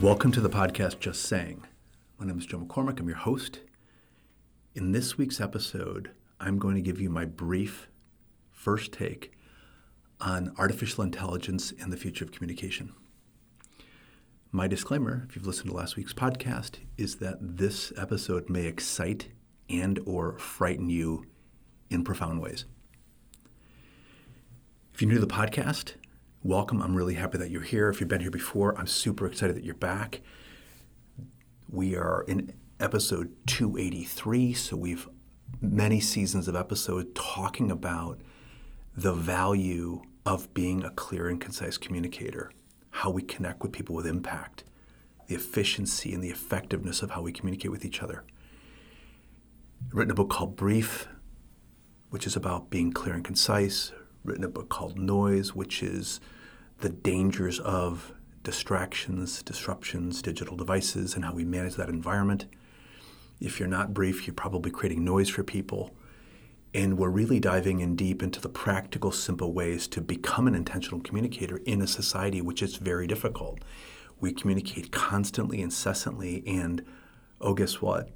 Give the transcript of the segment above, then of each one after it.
Welcome to the podcast Just Saying. My name is Joe McCormick. I'm your host. In this week's episode, I'm going to give you my brief first take on artificial intelligence and the future of communication. My disclaimer, if you've listened to last week's podcast, is that this episode may excite and or frighten you in profound ways. If you're new to the podcast, welcome. I'm really happy that you're here. If you've been here before, I'm super excited that you're back. We are in episode 283, so we've many seasons of episode talking about the value of being a clear and concise communicator, how we connect with people with impact, the efficiency and the effectiveness of how we communicate with each other. I've written a book called Brief, which is about being clear and concise. Written a book called Noise, which is the dangers of distractions, disruptions, digital devices, and how we manage that environment. If you're not brief, you're probably creating noise for people. And we're really diving in deep into the practical, simple ways to become an intentional communicator in a society which is very difficult. We communicate constantly, incessantly, and oh, guess what?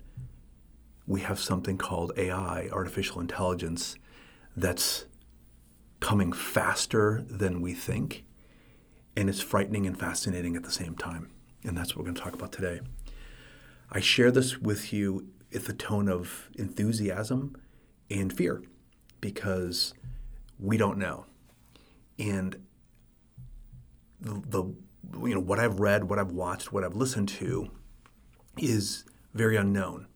We have something called AI, artificial intelligence, that's coming faster than we think and it's frightening and fascinating at the same time. And that's what we're going to talk about today. I share this with you with a tone of enthusiasm and fear because we don't know. And the, the you know what I've read, what I've watched, what I've listened to is very unknown.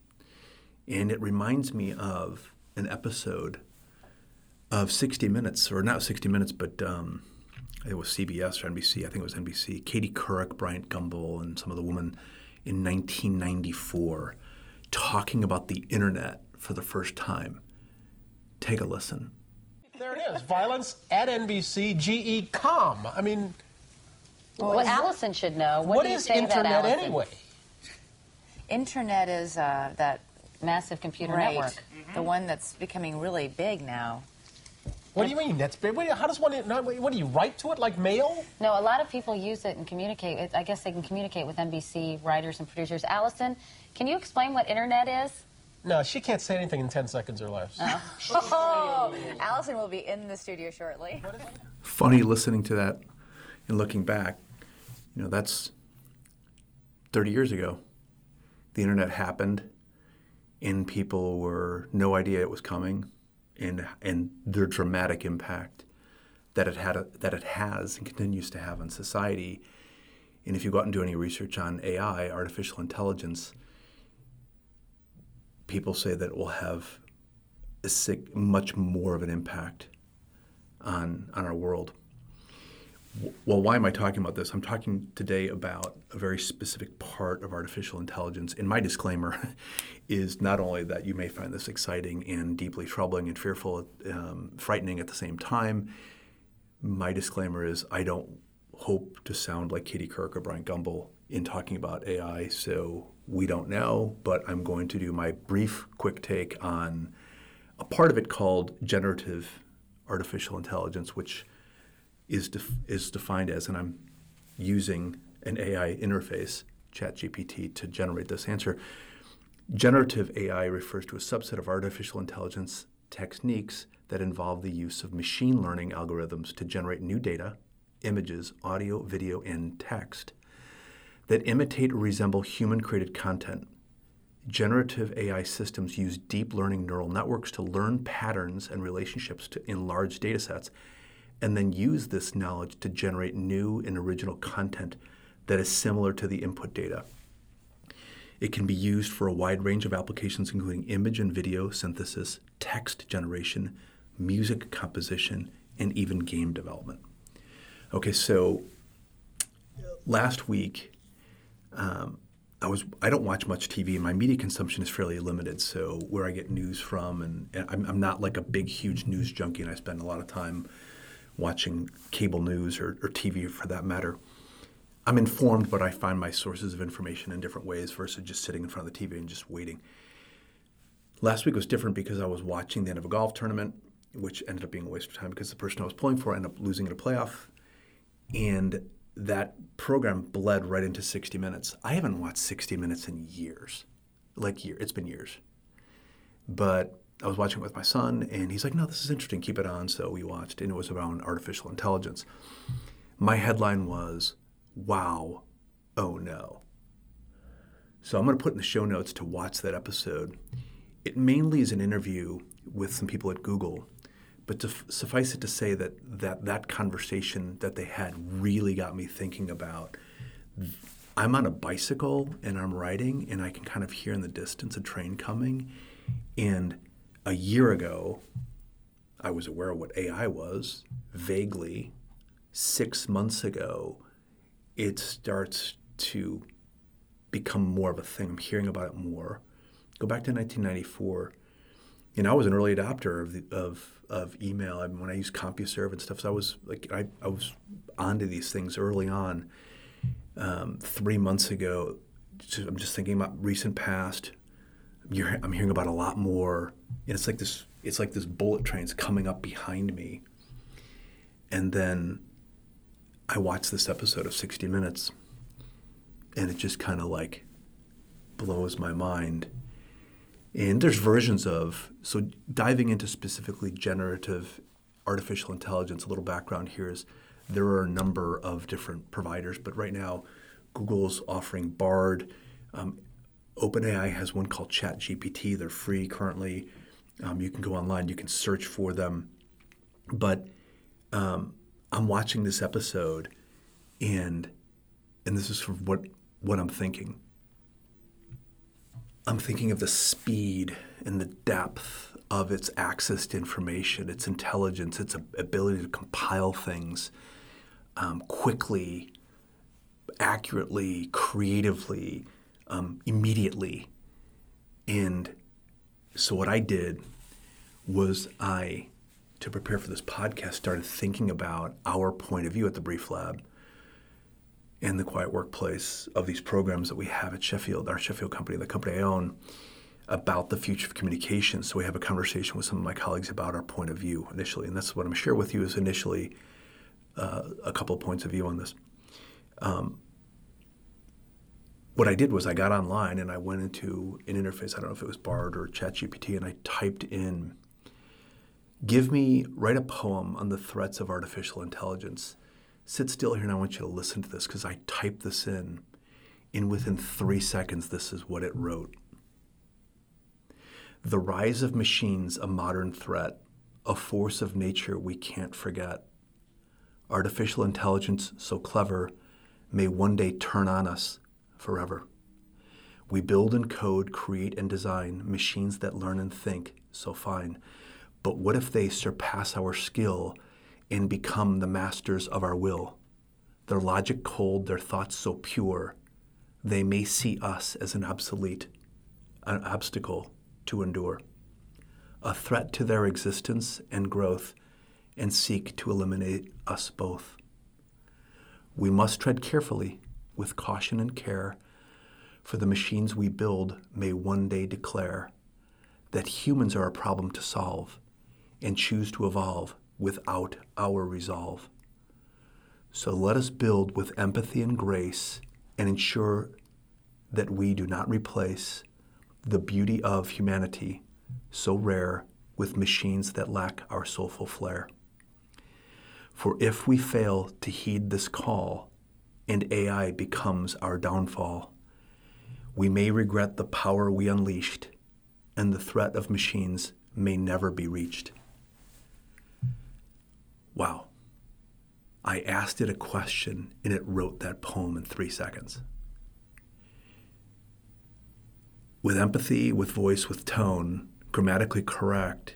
And it reminds me of an episode of 60 Minutes, or not 60 Minutes, but um, it was CBS or NBC, I think it was NBC, Katie Couric, Bryant Gumbel, and some of the women in 1994 talking about the internet for the first time. Take a listen. There it is. Violence at NBC, GE com. I mean, well, what Allison should know. What, what do you is say internet that, anyway? Internet is uh, that massive computer right, network. Mm-hmm. The one that's becoming really big now. What do you mean? That's big. How does one? What do you write to it like mail? No, a lot of people use it and communicate. I guess they can communicate with NBC writers and producers. Allison, can you explain what internet is? No, she can't say anything in 10 seconds or less. Oh. oh, Allison will be in the studio shortly. Funny listening to that and looking back. You know, that's 30 years ago. The internet happened, and people were no idea it was coming and and their dramatic impact that it had a, that it has and continues to have on society. And if you go out and do any research on AI, artificial intelligence, people say that it will have a sick, much more of an impact on on our world. Well, why am I talking about this? I'm talking today about a very specific part of artificial intelligence. And my disclaimer is not only that you may find this exciting and deeply troubling and fearful, um, frightening at the same time. My disclaimer is I don't hope to sound like Katie Couric or Bryant Gumbel in talking about AI, so we don't know. But I'm going to do my brief, quick take on a part of it called generative artificial intelligence, which is def- is defined as, and I'm using an AI interface, ChatGPT, to generate this answer. Generative AI refers to a subset of artificial intelligence techniques that involve the use of machine learning algorithms to generate new data, images, audio, video, and text that imitate or resemble human created content. Generative AI systems use deep learning neural networks to learn patterns and relationships to, in large data sets and then use this knowledge to generate new and original content that is similar to the input data. It can be used for a wide range of applications, including image and video synthesis, text generation, music composition, and even game development. Okay, so last week, um, I was I don't watch much TV. And my media consumption is fairly limited. So where I get news from, and, and I'm, I'm, not like a big, huge news junkie, and I spend a lot of time watching cable news or, or TV for that matter. I'm informed, but I find my sources of information in different ways versus just sitting in front of the TV and just waiting. Last week was different because I was watching the end of a golf tournament, which ended up being a waste of time because the person I was pulling for ended up losing in a playoff. And that program bled right into 60 Minutes. I haven't watched 60 Minutes in years, like year. It's been years. But I was watching it with my son, and he's like, "No, this is interesting. Keep it on." So we watched, and it was around artificial intelligence. My headline was, "Wow, oh no." So I'm going to put in the show notes to watch that episode. It mainly is an interview with some people at Google, but to suffice it to say that, that that conversation that they had really got me thinking about. I'm on a bicycle and I'm riding, and I can kind of hear in the distance a train coming. And a year ago, I was aware of what AI was vaguely. Six months ago, it starts to become more of a thing. I'm hearing about it more. Go back to 1994. You know, I was an early adopter of the, of, of email. I mean, when I used CompuServe and stuff, so I was like, I, I was onto these things early on. Um, three months ago, I'm just thinking about recent past. I'm hearing about a lot more, and it's like this. It's like this bullet train's coming up behind me. And then I watch this episode of 60 Minutes, and it just kind of like blows my mind. And there's versions of so diving into specifically generative artificial intelligence. A little background here is there are a number of different providers, but right now Google's offering Bard. Um, OpenAI has one called ChatGPT. They're free currently. Um, you can go online, you can search for them. But um, I'm watching this episode, and and this is what what I'm thinking. I'm thinking of the speed and the depth of its access to information, its intelligence, its ability to compile things um, quickly, accurately, creatively, um, immediately. And so, what I did was I, to prepare for this podcast, started thinking about our point of view at the Brief Lab and the quiet workplace of these programs that we have at Sheffield, our Sheffield company, the company I own, about the future of communication. So we have a conversation with some of my colleagues about our point of view initially, and that's what I'm going to share with you is initially uh, a couple of points of view on this. Um, what I did was I got online and I went into an interface. I don't know if it was Bard or ChatGPT, and I typed in, "Give me write a poem on the threats of artificial intelligence." sit still here and I want you to listen to this because I typed this in. And within three seconds, this is what it wrote The rise of machines, a modern threat, a force of nature we can't forget. Artificial intelligence, so clever, may one day turn on us forever. We build and code, create and design machines that learn and think, so fine. But what if they surpass our skill and become the masters of our will. Their logic cold, their thoughts so pure, they may see us as an obsolete, an obstacle to endure, a threat to their existence and growth, and seek to eliminate us both. We must tread carefully, with caution and care, for the machines we build may one day declare that humans are a problem to solve and choose to evolve without our resolve. So let us build with empathy and grace and ensure that we do not replace the beauty of humanity, so rare, with machines that lack our soulful flair. For if we fail to heed this call and AI becomes our downfall, we may regret the power we unleashed, and the threat of machines may never be reached. Wow. I asked it a question and it wrote that poem in three seconds. With empathy, with voice, with tone, grammatically correct,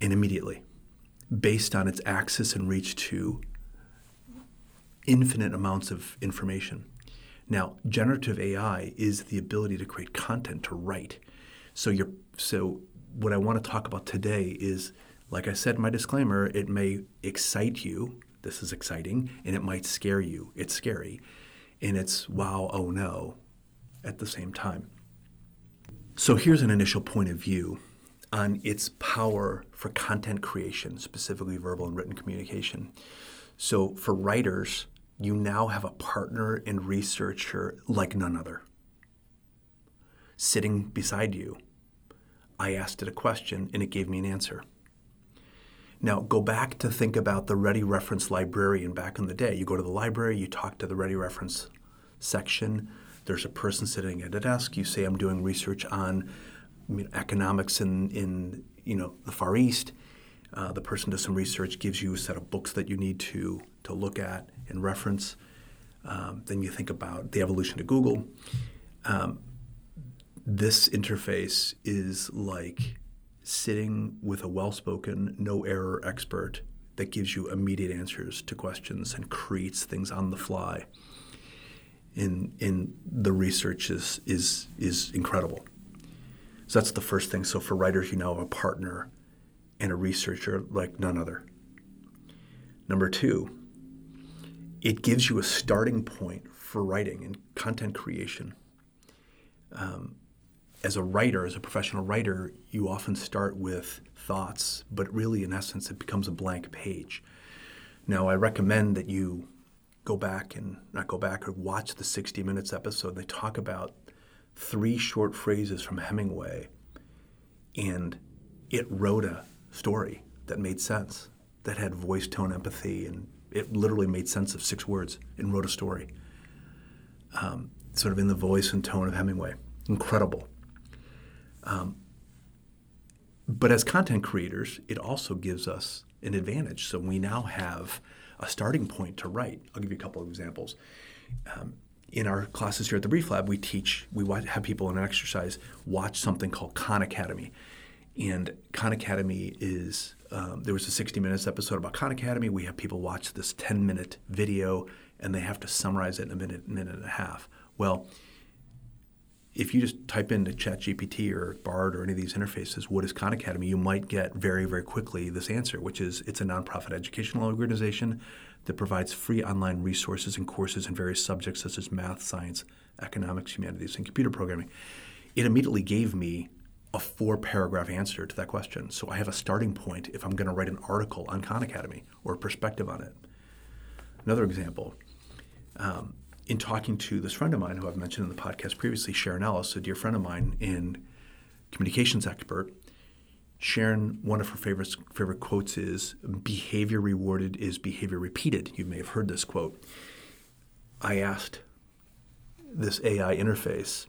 and immediately, based on its access and reach to infinite amounts of information. Now, generative AI is the ability to create content, to write. So, you're, so what I want to talk about today is like I said my disclaimer, it may excite you. This is exciting, and it might scare you. It's scary. And it's wow, oh no, at the same time. So here's an initial point of view on its power for content creation, specifically verbal and written communication. So for writers, you now have a partner and researcher like none other. Sitting beside you, I asked it a question and it gave me an answer. Now, go back to think about the Ready Reference librarian back in the day. You go to the library, you talk to the Ready Reference section. There's a person sitting at a desk. You say, I'm doing research on economics in, in you know, the Far East. Uh, the person does some research, gives you a set of books that you need to, to look at and reference. Um, then you think about the evolution of Google. Um, this interface is like sitting with a well spoken, no error expert that gives you immediate answers to questions and creates things on the fly. In, in the research is, is, is incredible. So that's the first thing. So for writers, you now have a partner and a researcher like none other. Number two, it gives you a starting point for writing and content creation. Um, as a writer, as a professional writer, you often start with thoughts, but really, in essence, it becomes a blank page. Now, I recommend that you go back and not go back or watch the 60 Minutes episode. They talk about three short phrases from Hemingway, and it wrote a story that made sense, that had voice, tone, empathy, and it literally made sense of six words and wrote a story, um, sort of in the voice and tone of Hemingway. Incredible. Um, but as content creators, it also gives us an advantage. So we now have a starting point to write. I'll give you a couple of examples. Um, in our classes here at the Brief Lab, we teach, we have people in an exercise watch something called Khan Academy. And Khan Academy is, um, there was a 60 Minutes episode about Khan Academy. We have people watch this 10 minute video and they have to summarize it in a minute, minute and a half. Well, if you just type into ChatGPT or Bard or any of these interfaces, what is Khan Academy, you might get very, very quickly this answer, which is it's a nonprofit educational organization that provides free online resources and courses in various subjects such as math, science, economics, humanities, and computer programming. It immediately gave me a four paragraph answer to that question. So I have a starting point if I'm going to write an article on Khan Academy or a perspective on it. Another example. Um, in talking to this friend of mine who I've mentioned in the podcast previously, Sharon Ellis, a dear friend of mine and communications expert, Sharon, one of her favorite, favorite quotes is behavior rewarded is behavior repeated. You may have heard this quote. I asked this AI interface,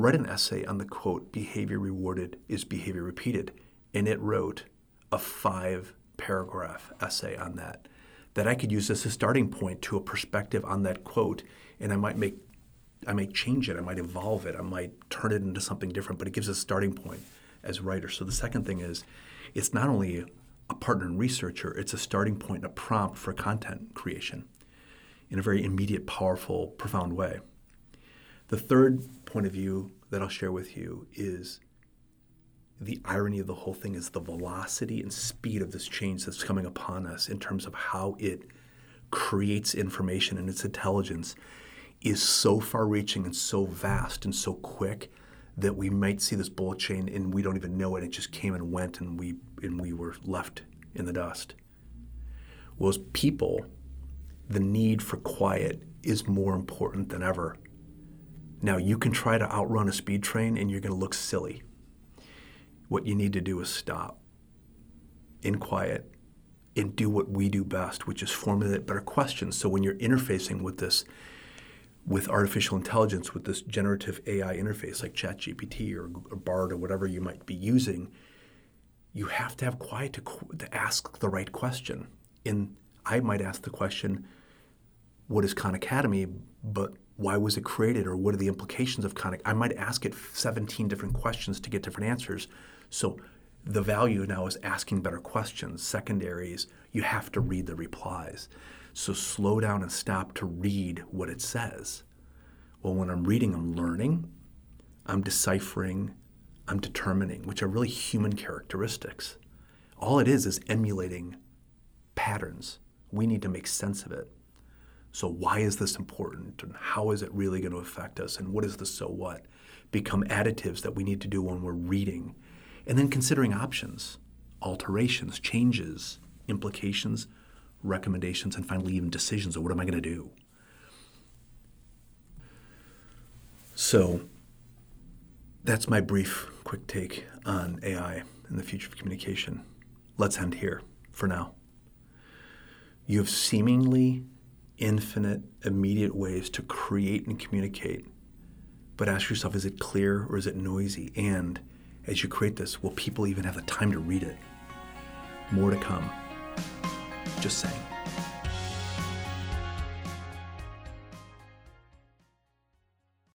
write an essay on the quote, behavior rewarded is behavior repeated. And it wrote a five paragraph essay on that that I could use as a starting point to a perspective on that quote, and I might make, I might change it, I might evolve it, I might turn it into something different, but it gives a starting point as writers. So the second thing is, it's not only a partner and researcher, it's a starting point a prompt for content creation in a very immediate, powerful, profound way. The third point of view that I'll share with you is the irony of the whole thing is the velocity and speed of this change that's coming upon us in terms of how it creates information and its intelligence is so far reaching and so vast and so quick that we might see this bullet chain and we don't even know it. It just came and went and we and we were left in the dust. Well, as people, the need for quiet is more important than ever. Now you can try to outrun a speed train and you're going to look silly what you need to do is stop in quiet and do what we do best, which is formulate better questions. So when you're interfacing with this, with artificial intelligence, with this generative AI interface like ChatGPT or, or Bard or whatever you might be using, you have to have quiet to, to ask the right question. And I might ask the question, what is Khan Academy? But why was it created or what are the implications of Khan? I might ask it 17 different questions to get different answers. So the value now is asking better questions. Secondaries, you have to read the replies. So slow down and stop to read what it says. Well, when I'm reading, I'm learning, I'm deciphering, I'm determining, which are really human characteristics. All it is is emulating patterns. We need to make sense of it. So, why is this important? And how is it really going to affect us? And what is the so what? Become additives that we need to do when we're reading and then considering options, alterations, changes, implications, recommendations, and finally even decisions of what am I going to do. So that's my brief, quick take on AI and the future of communication. Let's end here for now. You have seemingly infinite, immediate ways to create and communicate. But ask yourself is it clear or is it noisy? And as you create this, will people even have the time to read it? More to come. Just saying.